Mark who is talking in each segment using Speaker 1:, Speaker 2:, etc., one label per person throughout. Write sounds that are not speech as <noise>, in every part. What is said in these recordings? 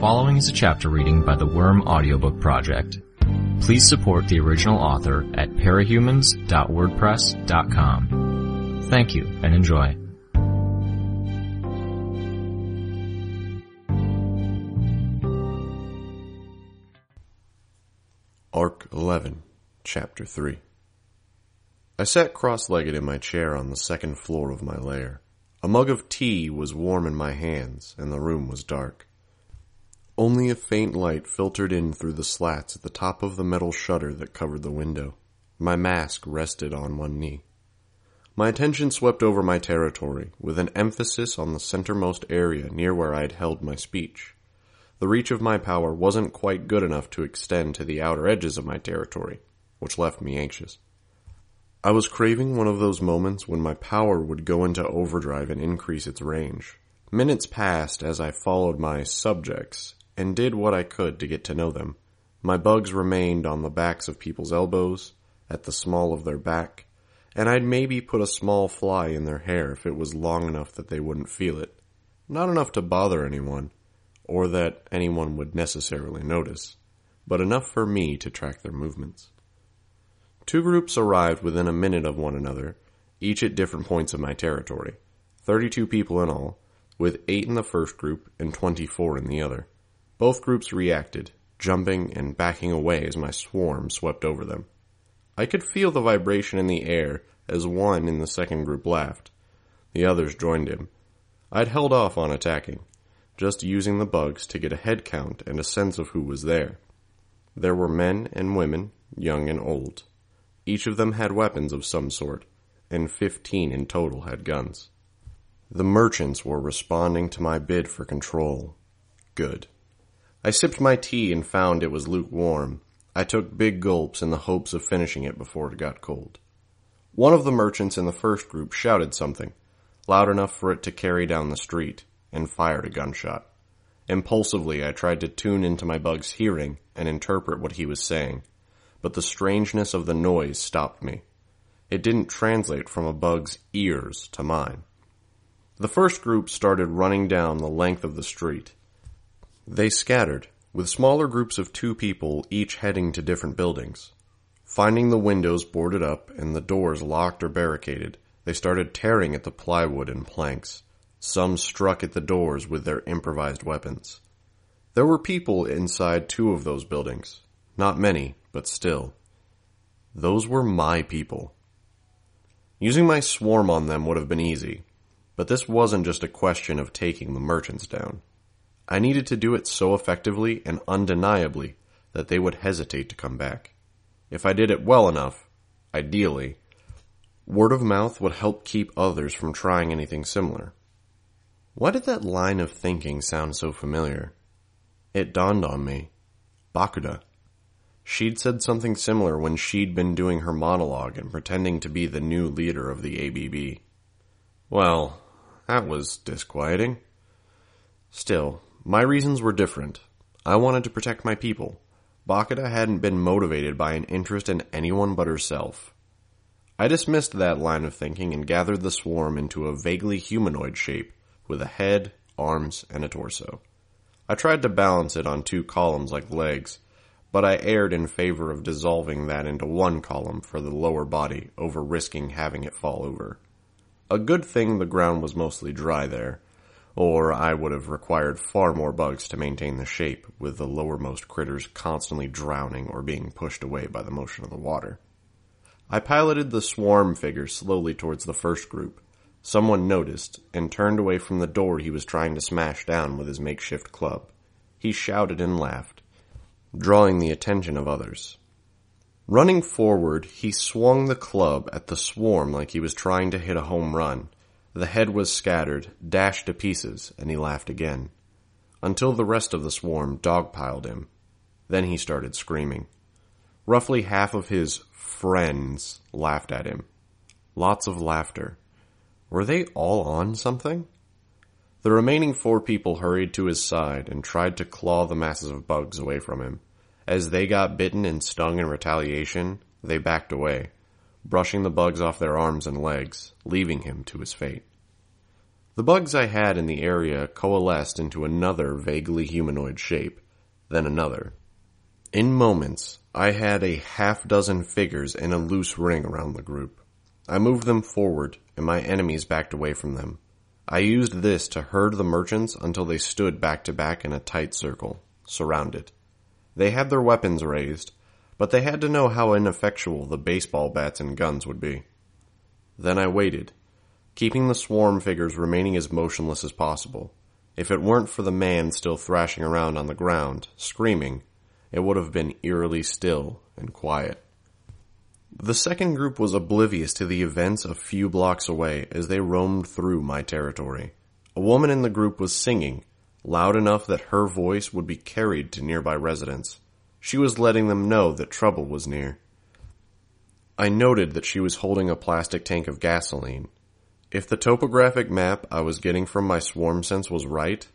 Speaker 1: following is a chapter reading by the Worm Audiobook Project. Please support the original author at parahumans.wordpress.com. Thank you and enjoy.
Speaker 2: Arc 11, Chapter 3 I sat cross-legged in my chair on the second floor of my lair. A mug of tea was warm in my hands, and the room was dark. Only a faint light filtered in through the slats at the top of the metal shutter that covered the window. My mask rested on one knee. My attention swept over my territory, with an emphasis on the centermost area near where I had held my speech. The reach of my power wasn't quite good enough to extend to the outer edges of my territory, which left me anxious. I was craving one of those moments when my power would go into overdrive and increase its range. Minutes passed as I followed my subjects and did what I could to get to know them. My bugs remained on the backs of people's elbows, at the small of their back, and I'd maybe put a small fly in their hair if it was long enough that they wouldn't feel it. Not enough to bother anyone, or that anyone would necessarily notice, but enough for me to track their movements. Two groups arrived within a minute of one another, each at different points of my territory. Thirty-two people in all, with eight in the first group and twenty-four in the other. Both groups reacted, jumping and backing away as my swarm swept over them. I could feel the vibration in the air as one in the second group laughed. The others joined him. I'd held off on attacking just using the bugs to get a head count and a sense of who was there. There were men and women, young and old. Each of them had weapons of some sort, and fifteen in total had guns. The merchants were responding to my bid for control. Good. I sipped my tea and found it was lukewarm. I took big gulps in the hopes of finishing it before it got cold. One of the merchants in the first group shouted something, loud enough for it to carry down the street and fired a gunshot. Impulsively, I tried to tune into my bug's hearing and interpret what he was saying, but the strangeness of the noise stopped me. It didn't translate from a bug's ears to mine. The first group started running down the length of the street. They scattered, with smaller groups of two people each heading to different buildings. Finding the windows boarded up and the doors locked or barricaded, they started tearing at the plywood and planks. Some struck at the doors with their improvised weapons. There were people inside two of those buildings. Not many, but still. Those were my people. Using my swarm on them would have been easy, but this wasn't just a question of taking the merchants down. I needed to do it so effectively and undeniably that they would hesitate to come back. If I did it well enough, ideally, word of mouth would help keep others from trying anything similar. Why did that line of thinking sound so familiar? It dawned on me. Bakuda. She'd said something similar when she'd been doing her monologue and pretending to be the new leader of the ABB. Well, that was disquieting. Still, my reasons were different. I wanted to protect my people. Bakuda hadn't been motivated by an interest in anyone but herself. I dismissed that line of thinking and gathered the swarm into a vaguely humanoid shape with a head, arms, and a torso. I tried to balance it on two columns like legs, but I erred in favor of dissolving that into one column for the lower body over risking having it fall over. A good thing the ground was mostly dry there, or I would have required far more bugs to maintain the shape, with the lowermost critters constantly drowning or being pushed away by the motion of the water. I piloted the swarm figure slowly towards the first group, Someone noticed and turned away from the door he was trying to smash down with his makeshift club. He shouted and laughed, drawing the attention of others. Running forward, he swung the club at the swarm like he was trying to hit a home run. The head was scattered, dashed to pieces, and he laughed again. Until the rest of the swarm dogpiled him. Then he started screaming. Roughly half of his friends laughed at him. Lots of laughter. Were they all on something? The remaining four people hurried to his side and tried to claw the masses of bugs away from him. As they got bitten and stung in retaliation, they backed away, brushing the bugs off their arms and legs, leaving him to his fate. The bugs I had in the area coalesced into another vaguely humanoid shape, then another. In moments, I had a half dozen figures in a loose ring around the group. I moved them forward, and my enemies backed away from them. I used this to herd the merchants until they stood back to back in a tight circle, surrounded. They had their weapons raised, but they had to know how ineffectual the baseball bats and guns would be. Then I waited, keeping the swarm figures remaining as motionless as possible. If it weren't for the man still thrashing around on the ground, screaming, it would have been eerily still and quiet. The second group was oblivious to the events a few blocks away as they roamed through my territory. A woman in the group was singing, loud enough that her voice would be carried to nearby residents. She was letting them know that trouble was near. I noted that she was holding a plastic tank of gasoline, if the topographic map I was getting from my swarm sense was right,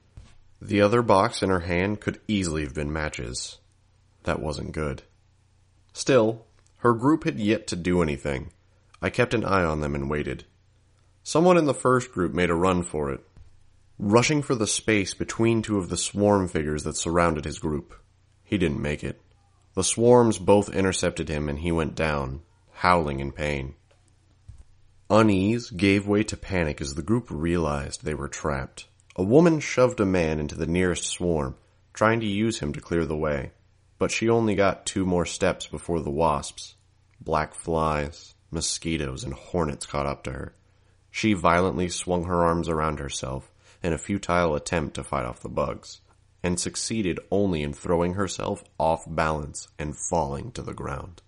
Speaker 2: the other box in her hand could easily have been matches. That wasn't good. Still, her group had yet to do anything. I kept an eye on them and waited. Someone in the first group made a run for it, rushing for the space between two of the swarm figures that surrounded his group. He didn't make it. The swarms both intercepted him and he went down, howling in pain. Unease gave way to panic as the group realized they were trapped. A woman shoved a man into the nearest swarm, trying to use him to clear the way, but she only got two more steps before the wasps, black flies, mosquitoes, and hornets caught up to her. She violently swung her arms around herself in a futile attempt to fight off the bugs, and succeeded only in throwing herself off balance and falling to the ground.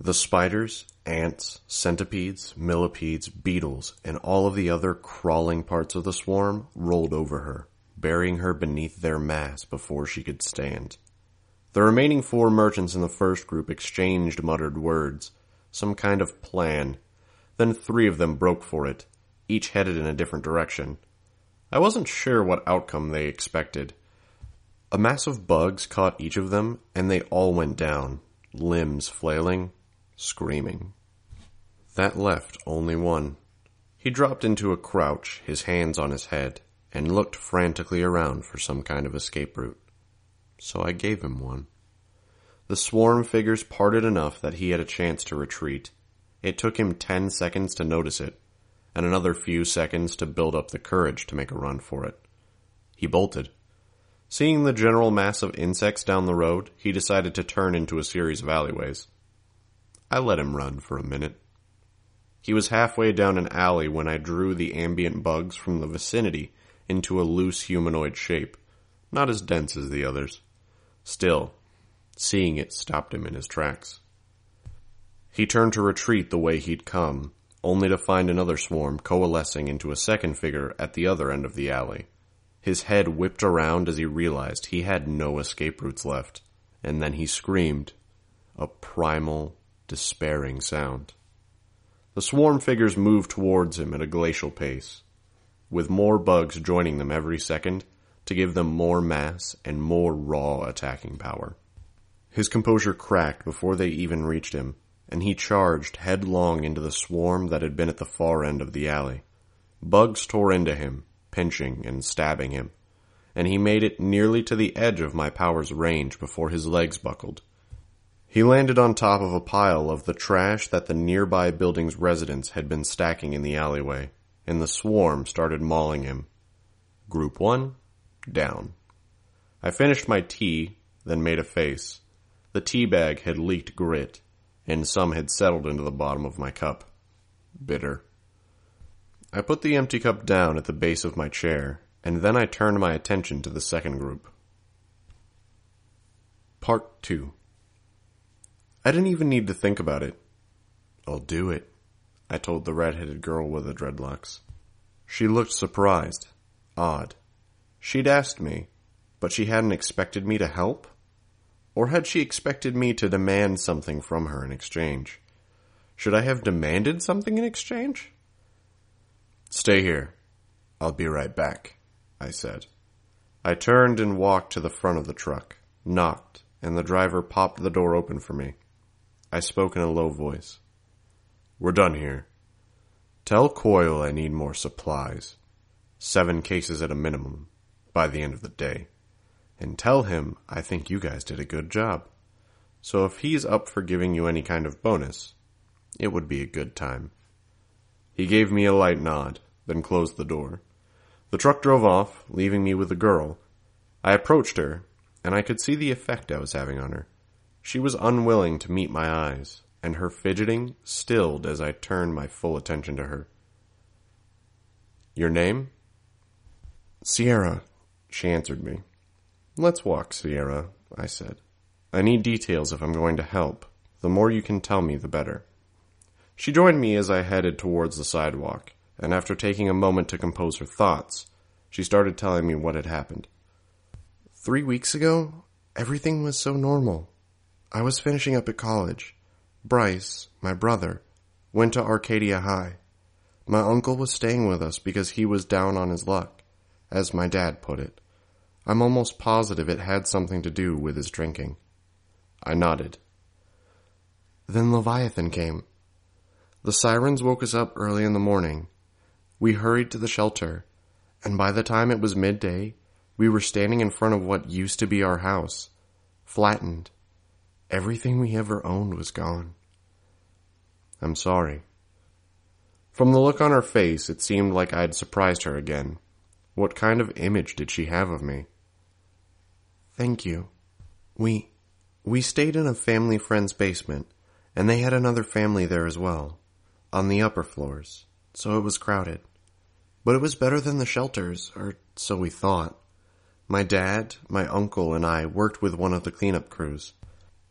Speaker 2: The spiders, ants, centipedes, millipedes, beetles, and all of the other crawling parts of the swarm rolled over her, burying her beneath their mass before she could stand. The remaining four merchants in the first group exchanged muttered words, some kind of plan. Then three of them broke for it, each headed in a different direction. I wasn't sure what outcome they expected. A mass of bugs caught each of them, and they all went down, limbs flailing, screaming. That left only one. He dropped into a crouch, his hands on his head, and looked frantically around for some kind of escape route. So I gave him one. The swarm figures parted enough that he had a chance to retreat. It took him ten seconds to notice it, and another few seconds to build up the courage to make a run for it. He bolted. Seeing the general mass of insects down the road, he decided to turn into a series of alleyways. I let him run for a minute. He was halfway down an alley when I drew the ambient bugs from the vicinity into a loose humanoid shape, not as dense as the others. Still, seeing it stopped him in his tracks. He turned to retreat the way he'd come, only to find another swarm coalescing into a second figure at the other end of the alley. His head whipped around as he realized he had no escape routes left, and then he screamed, a primal, despairing sound. The swarm figures moved towards him at a glacial pace, with more bugs joining them every second to give them more mass and more raw attacking power. His composure cracked before they even reached him, and he charged headlong into the swarm that had been at the far end of the alley. Bugs tore into him, pinching and stabbing him, and he made it nearly to the edge of my power's range before his legs buckled. He landed on top of a pile of the trash that the nearby building's residents had been stacking in the alleyway, and the swarm started mauling him. Group 1, down. I finished my tea, then made a face. The tea bag had leaked grit, and some had settled into the bottom of my cup. Bitter. I put the empty cup down at the base of my chair, and then I turned my attention to the second group. Part 2 I didn't even need to think about it. I'll do it, I told the red-headed girl with the dreadlocks. She looked surprised, odd. She'd asked me, but she hadn't expected me to help? Or had she expected me to demand something from her in exchange? Should I have demanded something in exchange? Stay here. I'll be right back, I said. I turned and walked to the front of the truck, knocked, and the driver popped the door open for me. I spoke in a low voice. We're done here. Tell Coil I need more supplies. seven cases at a minimum, by the end of the day. And tell him I think you guys did a good job. So if he's up for giving you any kind of bonus, it would be a good time. He gave me a light nod, then closed the door. The truck drove off, leaving me with the girl. I approached her, and I could see the effect I was having on her. She was unwilling to meet my eyes, and her fidgeting stilled as I turned my full attention to her. Your name? Sierra, she answered me. Let's walk, Sierra, I said. I need details if I'm going to help. The more you can tell me, the better. She joined me as I headed towards the sidewalk, and after taking a moment to compose her thoughts, she started telling me what had happened. Three weeks ago, everything was so normal. I was finishing up at college. Bryce, my brother, went to Arcadia High. My uncle was staying with us because he was down on his luck, as my dad put it. I'm almost positive it had something to do with his drinking. I nodded. Then Leviathan came. The sirens woke us up early in the morning. We hurried to the shelter, and by the time it was midday, we were standing in front of what used to be our house, flattened. Everything we ever owned was gone. I'm sorry. From the look on her face, it seemed like I'd surprised her again. What kind of image did she have of me? Thank you. We, we stayed in a family friend's basement, and they had another family there as well, on the upper floors, so it was crowded. But it was better than the shelters, or so we thought. My dad, my uncle, and I worked with one of the cleanup crews,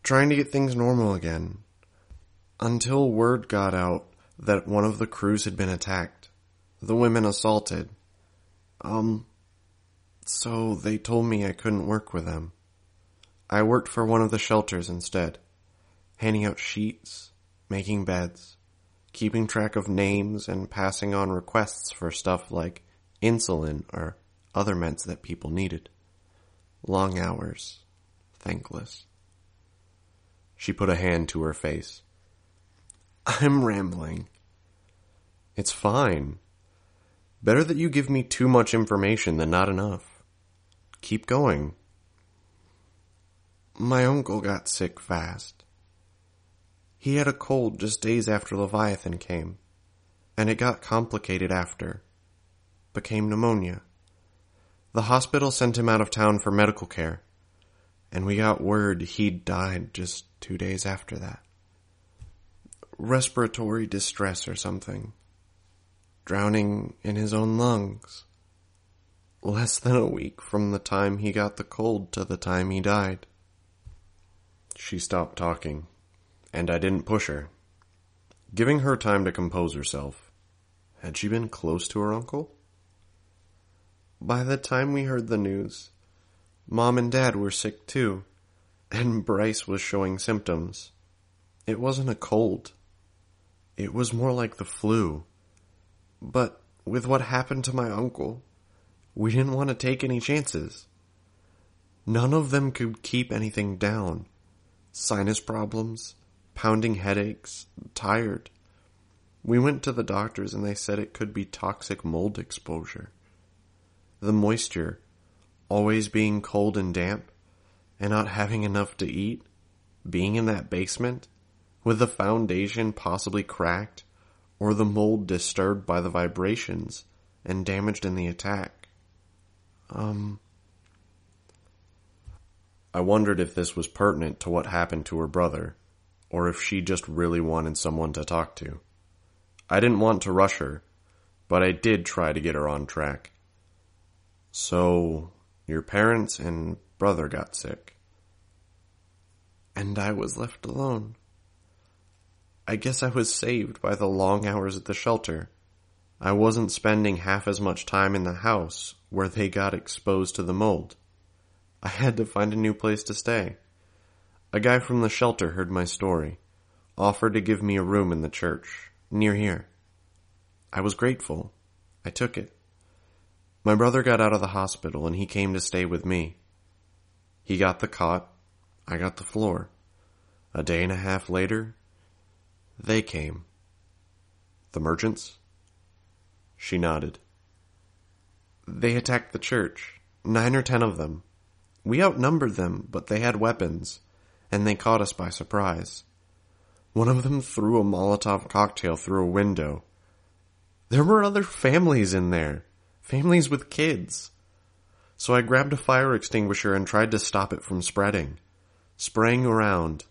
Speaker 2: trying to get things normal again. Until word got out that one of the crews had been attacked. The women assaulted. Um, so they told me I couldn't work with them. I worked for one of the shelters instead, handing out sheets, making beds, keeping track of names, and passing on requests for stuff like insulin or other meds that people needed. Long hours, thankless. She put a hand to her face. I'm rambling. It's fine. Better that you give me too much information than not enough. Keep going. My uncle got sick fast. He had a cold just days after Leviathan came, and it got complicated after. Became pneumonia. The hospital sent him out of town for medical care, and we got word he'd died just two days after that. Respiratory distress or something. Drowning in his own lungs. Less than a week from the time he got the cold to the time he died. She stopped talking, and I didn't push her. Giving her time to compose herself. Had she been close to her uncle? By the time we heard the news, Mom and Dad were sick too, and Bryce was showing symptoms. It wasn't a cold. It was more like the flu. But with what happened to my uncle, we didn't want to take any chances. None of them could keep anything down sinus problems, pounding headaches, tired. We went to the doctors and they said it could be toxic mold exposure. The moisture, always being cold and damp, and not having enough to eat, being in that basement, with the foundation possibly cracked, or the mold disturbed by the vibrations and damaged in the attack. Um, I wondered if this was pertinent to what happened to her brother, or if she just really wanted someone to talk to. I didn't want to rush her, but I did try to get her on track. So, your parents and brother got sick. And I was left alone. I guess I was saved by the long hours at the shelter. I wasn't spending half as much time in the house where they got exposed to the mold. I had to find a new place to stay. A guy from the shelter heard my story, offered to give me a room in the church, near here. I was grateful. I took it. My brother got out of the hospital and he came to stay with me. He got the cot, I got the floor. A day and a half later, they came. The merchants? She nodded. They attacked the church. Nine or ten of them. We outnumbered them, but they had weapons, and they caught us by surprise. One of them threw a Molotov cocktail through a window. There were other families in there. Families with kids. So I grabbed a fire extinguisher and tried to stop it from spreading. Spraying around.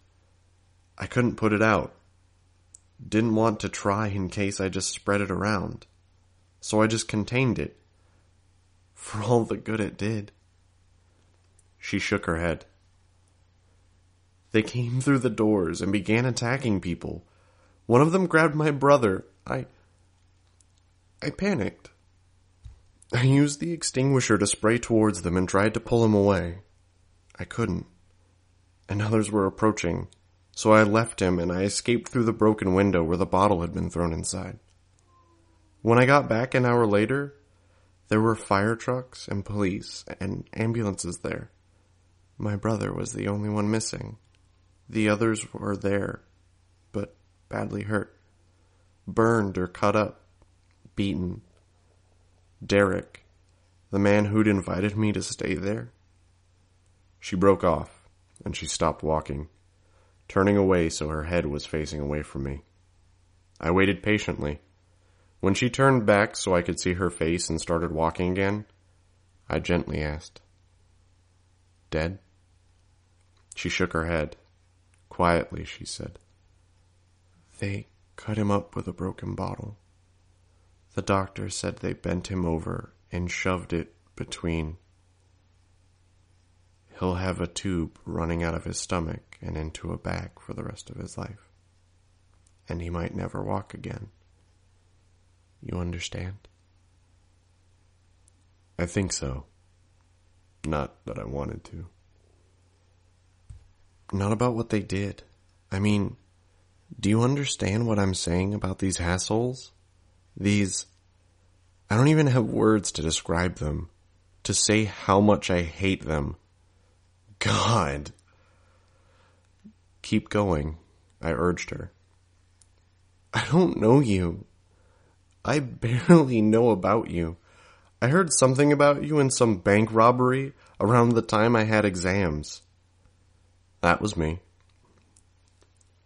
Speaker 2: I couldn't put it out. Didn't want to try in case I just spread it around. So I just contained it. For all the good it did. She shook her head. They came through the doors and began attacking people. One of them grabbed my brother. I. I panicked. I used the extinguisher to spray towards them and tried to pull him away. I couldn't. And others were approaching, so I left him and I escaped through the broken window where the bottle had been thrown inside. When I got back an hour later, there were fire trucks and police and ambulances there. My brother was the only one missing. The others were there, but badly hurt. Burned or cut up. Beaten. Derek, the man who'd invited me to stay there. She broke off, and she stopped walking, turning away so her head was facing away from me. I waited patiently. When she turned back so I could see her face and started walking again, I gently asked, Dead? She shook her head. Quietly, she said, They cut him up with a broken bottle. The doctor said they bent him over and shoved it between. He'll have a tube running out of his stomach and into a bag for the rest of his life. And he might never walk again. You understand? I think so. Not that I wanted to. Not about what they did. I mean, do you understand what I'm saying about these assholes? These, I don't even have words to describe them, to say how much I hate them. God. Keep going, I urged her. I don't know you. I barely know about you. I heard something about you in some bank robbery around the time I had exams. That was me.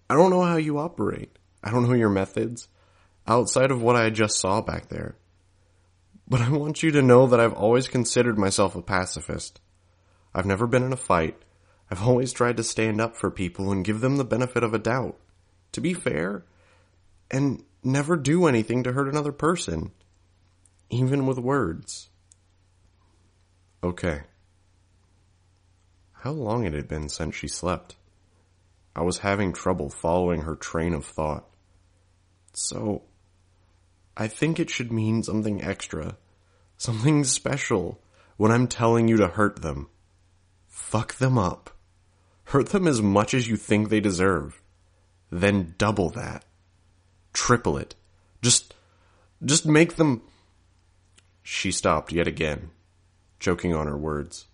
Speaker 2: I don't know how you operate. I don't know your methods outside of what I just saw back there. But I want you to know that I've always considered myself a pacifist. I've never been in a fight. I've always tried to stand up for people and give them the benefit of a doubt. To be fair, and never do anything to hurt another person. Even with words. Okay. How long it had been since she slept. I was having trouble following her train of thought. So, I think it should mean something extra, something special when I'm telling you to hurt them. Fuck them up. Hurt them as much as you think they deserve. Then double that. Triple it. Just, just make them. She stopped yet again, choking on her words.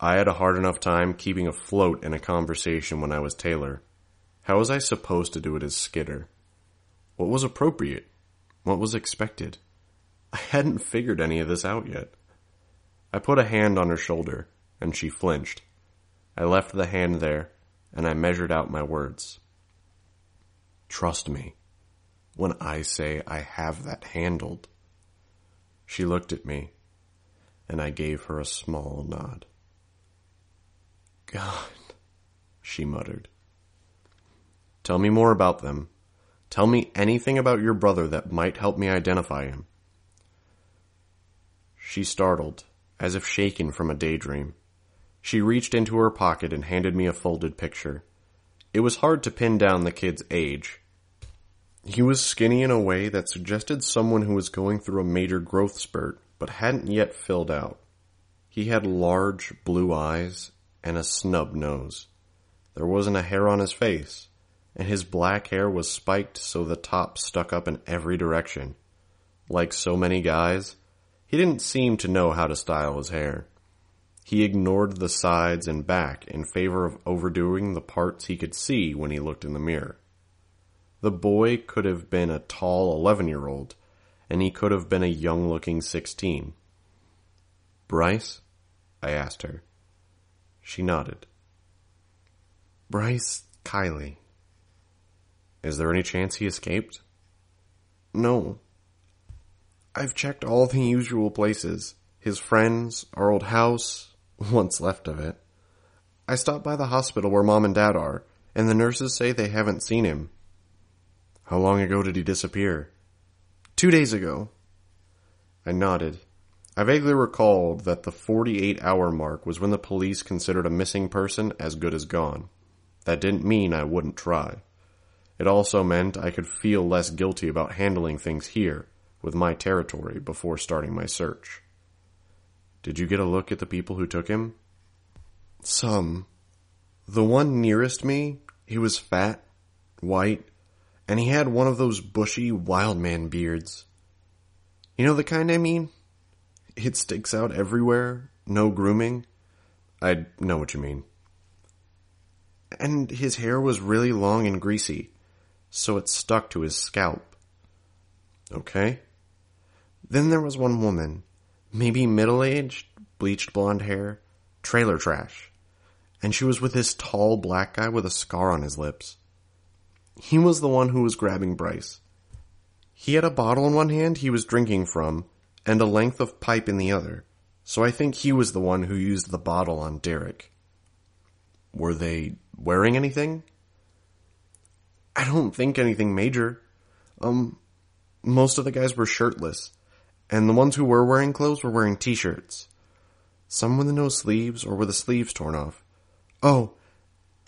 Speaker 2: I had a hard enough time keeping afloat in a conversation when I was Taylor. How was I supposed to do it as Skitter? What was appropriate? What was expected? I hadn't figured any of this out yet. I put a hand on her shoulder, and she flinched. I left the hand there, and I measured out my words. Trust me when I say I have that handled. She looked at me, and I gave her a small nod. God, she muttered. Tell me more about them. Tell me anything about your brother that might help me identify him. She startled, as if shaken from a daydream. She reached into her pocket and handed me a folded picture. It was hard to pin down the kid's age. He was skinny in a way that suggested someone who was going through a major growth spurt, but hadn't yet filled out. He had large blue eyes and a snub nose. There wasn't a hair on his face and his black hair was spiked so the top stuck up in every direction. Like so many guys, he didn't seem to know how to style his hair. He ignored the sides and back in favor of overdoing the parts he could see when he looked in the mirror. The boy could have been a tall 11 year old, and he could have been a young looking 16. Bryce? I asked her. She nodded. Bryce Kiley. Is there any chance he escaped? No. I've checked all the usual places. His friends, our old house, <laughs> what's left of it. I stopped by the hospital where mom and dad are, and the nurses say they haven't seen him. How long ago did he disappear? Two days ago. I nodded. I vaguely recalled that the 48 hour mark was when the police considered a missing person as good as gone. That didn't mean I wouldn't try. It also meant I could feel less guilty about handling things here, with my territory, before starting my search. Did you get a look at the people who took him? Some. The one nearest me, he was fat, white, and he had one of those bushy wild man beards. You know the kind I mean? It sticks out everywhere, no grooming. I know what you mean. And his hair was really long and greasy so it stuck to his scalp. Okay. Then there was one woman, maybe middle aged, bleached blonde hair, trailer trash, and she was with this tall black guy with a scar on his lips. He was the one who was grabbing Bryce. He had a bottle in one hand he was drinking from, and a length of pipe in the other, so I think he was the one who used the bottle on Derek. Were they wearing anything? I don't think anything major. Um, most of the guys were shirtless, and the ones who were wearing clothes were wearing t-shirts. Some with no sleeves or with the sleeves torn off. Oh,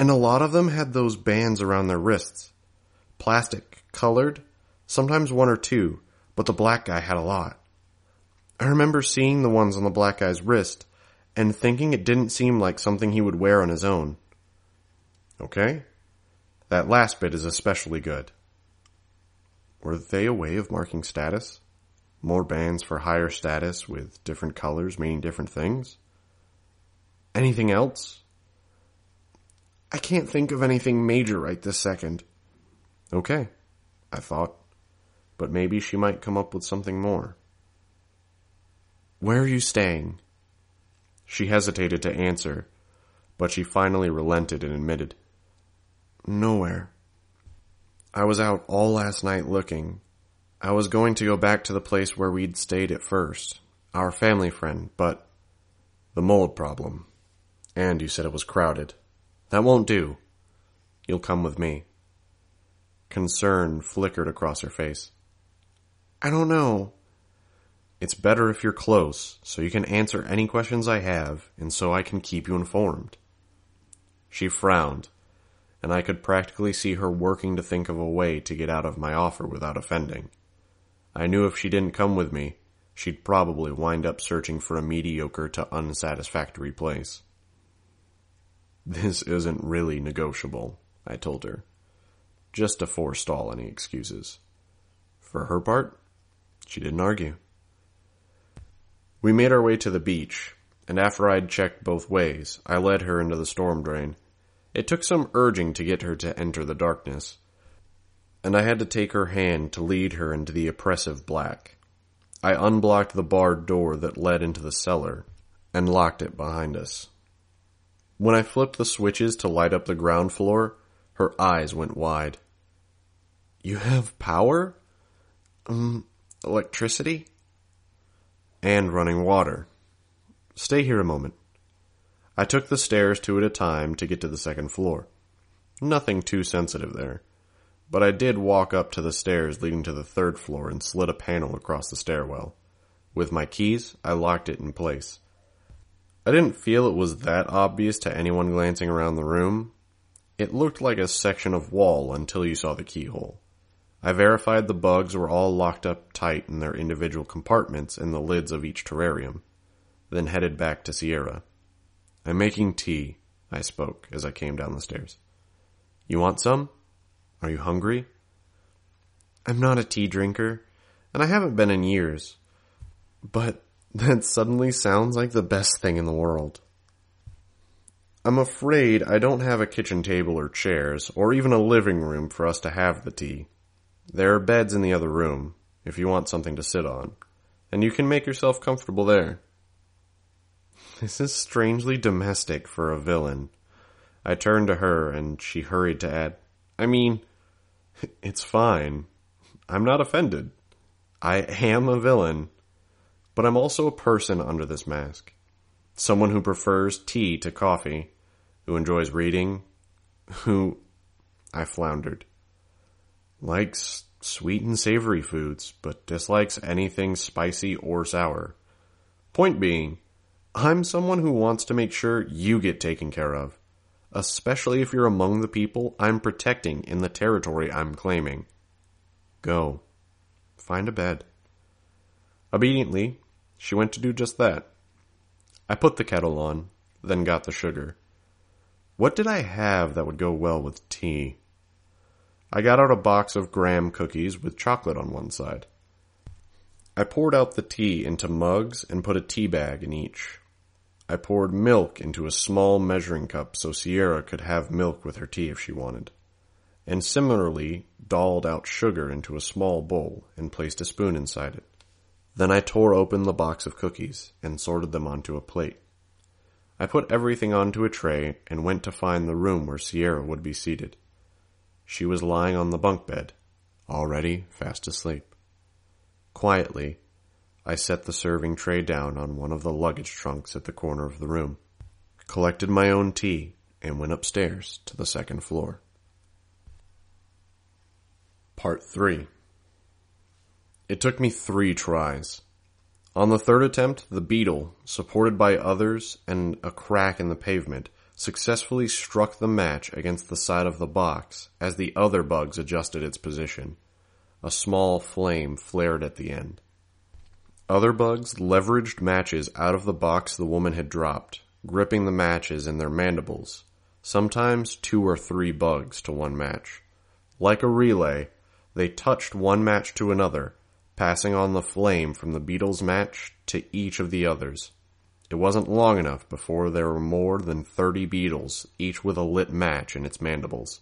Speaker 2: and a lot of them had those bands around their wrists. Plastic, colored, sometimes one or two, but the black guy had a lot. I remember seeing the ones on the black guy's wrist and thinking it didn't seem like something he would wear on his own. Okay? That last bit is especially good. Were they a way of marking status? More bands for higher status with different colors meaning different things? Anything else? I can't think of anything major right this second. Okay, I thought. But maybe she might come up with something more. Where are you staying? She hesitated to answer, but she finally relented and admitted. Nowhere. I was out all last night looking. I was going to go back to the place where we'd stayed at first, our family friend, but the mold problem. And you said it was crowded. That won't do. You'll come with me. Concern flickered across her face. I don't know. It's better if you're close, so you can answer any questions I have, and so I can keep you informed. She frowned and I could practically see her working to think of a way to get out of my offer without offending. I knew if she didn't come with me, she'd probably wind up searching for a mediocre to unsatisfactory place. This isn't really negotiable, I told her, just to forestall any excuses. For her part, she didn't argue. We made our way to the beach, and after I'd checked both ways, I led her into the storm drain it took some urging to get her to enter the darkness, and I had to take her hand to lead her into the oppressive black. I unblocked the barred door that led into the cellar and locked it behind us. When I flipped the switches to light up the ground floor, her eyes went wide. You have power? Um, electricity? And running water. Stay here a moment. I took the stairs two at a time to get to the second floor. Nothing too sensitive there. But I did walk up to the stairs leading to the third floor and slid a panel across the stairwell. With my keys, I locked it in place. I didn't feel it was that obvious to anyone glancing around the room. It looked like a section of wall until you saw the keyhole. I verified the bugs were all locked up tight in their individual compartments in the lids of each terrarium, then headed back to Sierra. I'm making tea, I spoke as I came down the stairs. You want some? Are you hungry? I'm not a tea drinker, and I haven't been in years. But <laughs> that suddenly sounds like the best thing in the world. I'm afraid I don't have a kitchen table or chairs, or even a living room for us to have the tea. There are beds in the other room, if you want something to sit on, and you can make yourself comfortable there. This is strangely domestic for a villain. I turned to her and she hurried to add, I mean, it's fine. I'm not offended. I am a villain, but I'm also a person under this mask. Someone who prefers tea to coffee, who enjoys reading, who, I floundered, likes sweet and savory foods, but dislikes anything spicy or sour. Point being, I'm someone who wants to make sure you get taken care of, especially if you're among the people I'm protecting in the territory I'm claiming. Go. Find a bed. Obediently, she went to do just that. I put the kettle on, then got the sugar. What did I have that would go well with tea? I got out a box of graham cookies with chocolate on one side. I poured out the tea into mugs and put a tea bag in each. I poured milk into a small measuring cup so Sierra could have milk with her tea if she wanted, and similarly dolled out sugar into a small bowl and placed a spoon inside it. Then I tore open the box of cookies and sorted them onto a plate. I put everything onto a tray and went to find the room where Sierra would be seated. She was lying on the bunk bed, already fast asleep. Quietly, I set the serving tray down on one of the luggage trunks at the corner of the room, collected my own tea, and went upstairs to the second floor. Part 3 It took me three tries. On the third attempt, the beetle, supported by others and a crack in the pavement, successfully struck the match against the side of the box as the other bugs adjusted its position. A small flame flared at the end. Other bugs leveraged matches out of the box the woman had dropped, gripping the matches in their mandibles, sometimes two or three bugs to one match. Like a relay, they touched one match to another, passing on the flame from the beetle's match to each of the others. It wasn't long enough before there were more than thirty beetles, each with a lit match in its mandibles.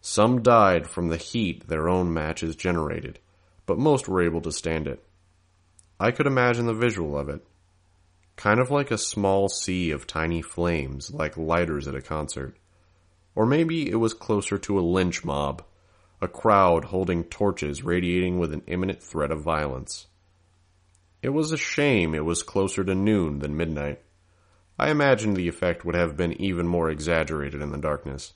Speaker 2: Some died from the heat their own matches generated, but most were able to stand it. I could imagine the visual of it. Kind of like a small sea of tiny flames, like lighters at a concert. Or maybe it was closer to a lynch mob, a crowd holding torches radiating with an imminent threat of violence. It was a shame it was closer to noon than midnight. I imagined the effect would have been even more exaggerated in the darkness.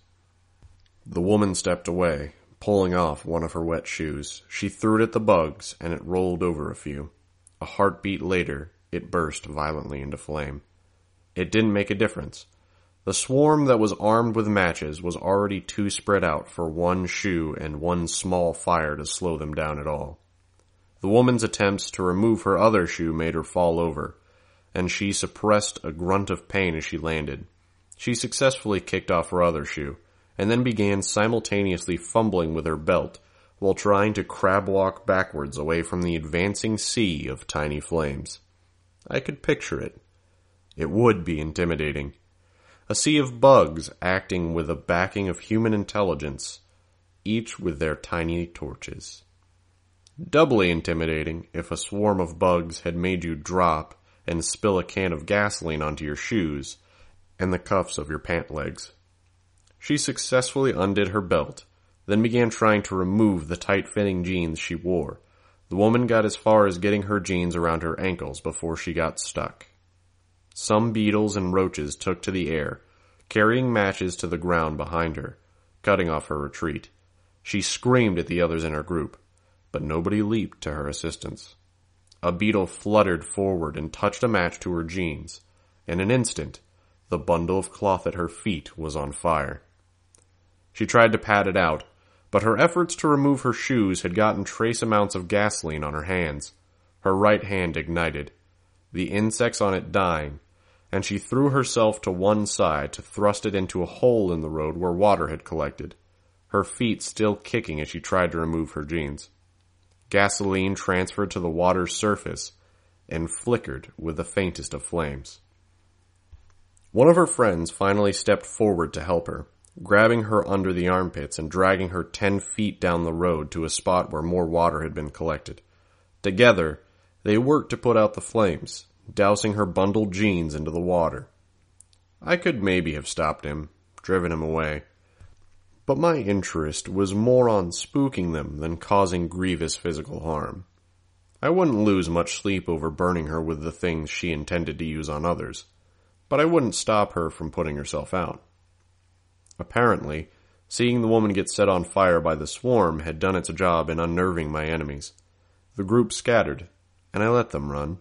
Speaker 2: The woman stepped away, pulling off one of her wet shoes. She threw it at the bugs, and it rolled over a few. A heartbeat later, it burst violently into flame. It didn't make a difference. The swarm that was armed with matches was already too spread out for one shoe and one small fire to slow them down at all. The woman's attempts to remove her other shoe made her fall over, and she suppressed a grunt of pain as she landed. She successfully kicked off her other shoe, and then began simultaneously fumbling with her belt while trying to crab walk backwards away from the advancing sea of tiny flames. I could picture it. It would be intimidating. A sea of bugs acting with the backing of human intelligence, each with their tiny torches. Doubly intimidating if a swarm of bugs had made you drop and spill a can of gasoline onto your shoes and the cuffs of your pant legs. She successfully undid her belt then began trying to remove the tight-fitting jeans she wore. The woman got as far as getting her jeans around her ankles before she got stuck. Some beetles and roaches took to the air, carrying matches to the ground behind her, cutting off her retreat. She screamed at the others in her group, but nobody leaped to her assistance. A beetle fluttered forward and touched a match to her jeans. In an instant, the bundle of cloth at her feet was on fire. She tried to pat it out, but her efforts to remove her shoes had gotten trace amounts of gasoline on her hands. Her right hand ignited, the insects on it dying, and she threw herself to one side to thrust it into a hole in the road where water had collected, her feet still kicking as she tried to remove her jeans. Gasoline transferred to the water's surface and flickered with the faintest of flames. One of her friends finally stepped forward to help her grabbing her under the armpits and dragging her ten feet down the road to a spot where more water had been collected. Together, they worked to put out the flames, dousing her bundled jeans into the water. I could maybe have stopped him, driven him away. But my interest was more on spooking them than causing grievous physical harm. I wouldn't lose much sleep over burning her with the things she intended to use on others, but I wouldn't stop her from putting herself out. Apparently, seeing the woman get set on fire by the swarm had done its job in unnerving my enemies. The group scattered, and I let them run.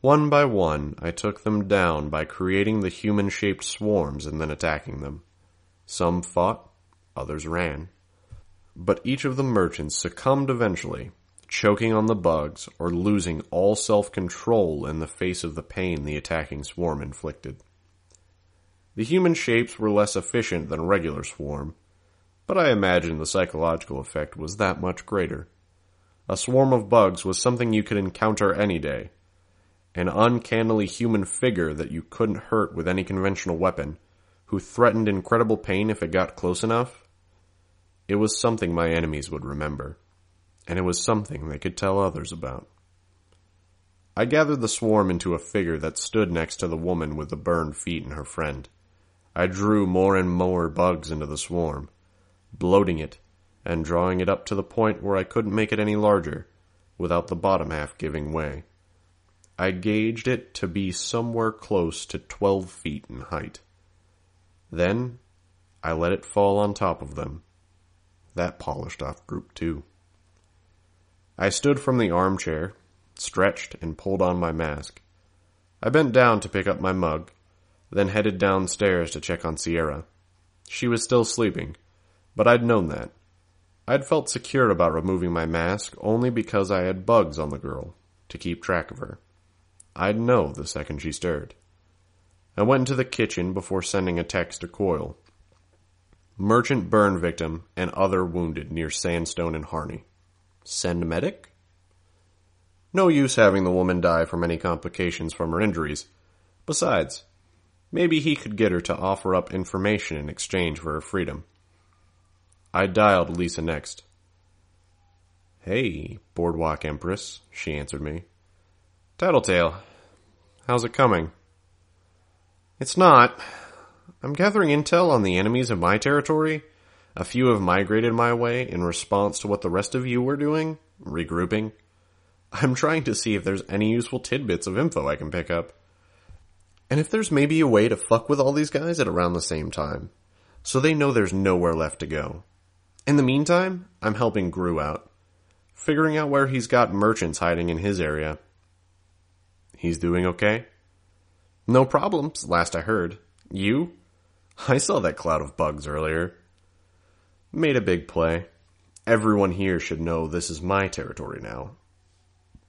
Speaker 2: One by one, I took them down by creating the human-shaped swarms and then attacking them. Some fought, others ran. But each of the merchants succumbed eventually, choking on the bugs or losing all self-control in the face of the pain the attacking swarm inflicted. The human shapes were less efficient than a regular swarm, but I imagine the psychological effect was that much greater. A swarm of bugs was something you could encounter any day. An uncannily human figure that you couldn't hurt with any conventional weapon, who threatened incredible pain if it got close enough. It was something my enemies would remember, and it was something they could tell others about. I gathered the swarm into a figure that stood next to the woman with the burned feet and her friend. I drew more and more bugs into the swarm, bloating it and drawing it up to the point where I couldn't make it any larger without the bottom half giving way. I gauged it to be somewhere close to 12 feet in height. Then I let it fall on top of them. That polished off group two. I stood from the armchair, stretched, and pulled on my mask. I bent down to pick up my mug, then headed downstairs to check on Sierra. She was still sleeping, but I'd known that. I'd felt secure about removing my mask only because I had bugs on the girl to keep track of her. I'd know the second she stirred. I went into the kitchen before sending a text to Coil. Merchant burn victim and other wounded near Sandstone and Harney. Send medic? No use having the woman die from any complications from her injuries. Besides, maybe he could get her to offer up information in exchange for her freedom. I dialed Lisa next. Hey, Boardwalk Empress, she answered me. Tattletale, how's it coming? It's not. I'm gathering intel on the enemies of my territory. A few have migrated my way in response to what the rest of you were doing, regrouping. I'm trying to see if there's any useful tidbits of info I can pick up. And if there's maybe a way to fuck with all these guys at around the same time, so they know there's nowhere left to go. In the meantime, I'm helping Grue out, figuring out where he's got merchants hiding in his area. He's doing okay? No problems, last I heard. You? I saw that cloud of bugs earlier. Made a big play. Everyone here should know this is my territory now.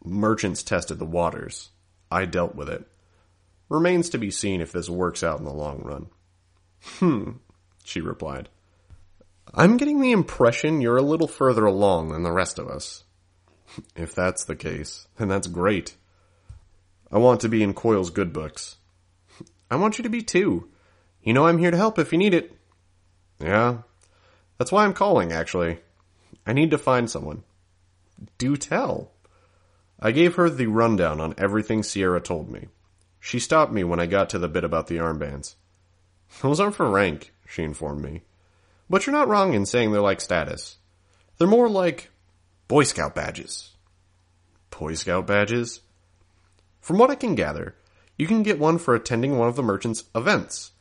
Speaker 2: Merchants tested the waters. I dealt with it. Remains to be seen if this works out in the long run. Hmm, she replied. I'm getting the impression you're a little further along than the rest of us. <laughs> If that's the case, then that's great. I want to be in Coil's good books. <laughs> I want you to be too. You know I'm here to help if you need it. Yeah. That's why I'm calling, actually. I need to find someone. Do tell. I gave her the rundown on everything Sierra told me. She stopped me when I got to the bit about the armbands. Those aren't for rank, she informed me. But you're not wrong in saying they're like status. They're more like Boy Scout badges. Boy Scout badges? From what I can gather, you can get one for attending one of the merchant's events.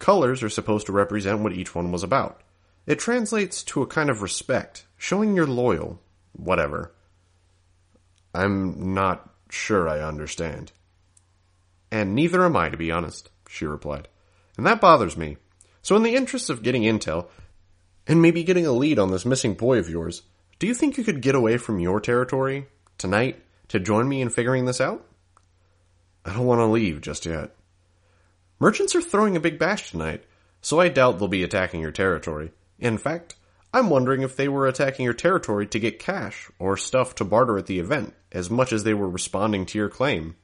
Speaker 2: Colors are supposed to represent what each one was about. It translates to a kind of respect, showing you're loyal. Whatever. I'm not sure I understand. And neither am I, to be honest, she replied. And that bothers me. So in the interest of getting intel, and maybe getting a lead on this missing boy of yours, do you think you could get away from your territory tonight to join me in figuring this out? I don't want to leave just yet. Merchants are throwing a big bash tonight, so I doubt they'll be attacking your territory. In fact, I'm wondering if they were attacking your territory to get cash or stuff to barter at the event, as much as they were responding to your claim.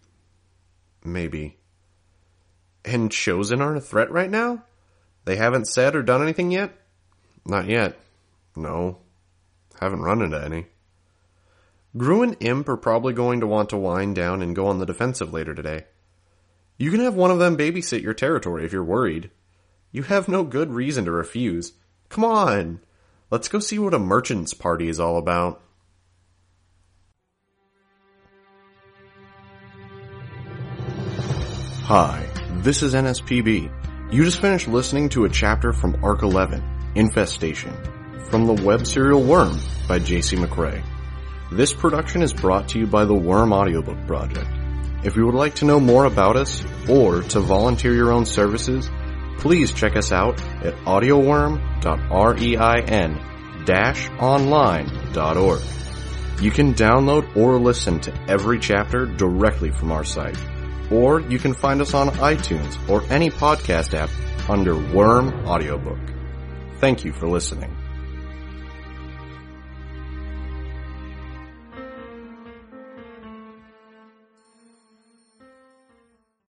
Speaker 2: Maybe. And Chosen aren't a threat right now? They haven't said or done anything yet? Not yet. No. Haven't run into any. Grue and Imp are probably going to want to wind down and go on the defensive later today. You can have one of them babysit your territory if you're worried. You have no good reason to refuse. Come on! Let's go see what a merchant's party is all about. Hi, this is NSPB. You just finished listening to a chapter from Arc 11, Infestation, from the web serial Worm by J.C. McCrae. This production is brought to you by the Worm Audiobook Project. If you would like to know more about us or to volunteer your own services, please check us out at audioworm.rein-online.org. You can download or listen to every chapter directly from our site or you can find us on iTunes or any podcast app under Worm Audiobook. Thank you for listening.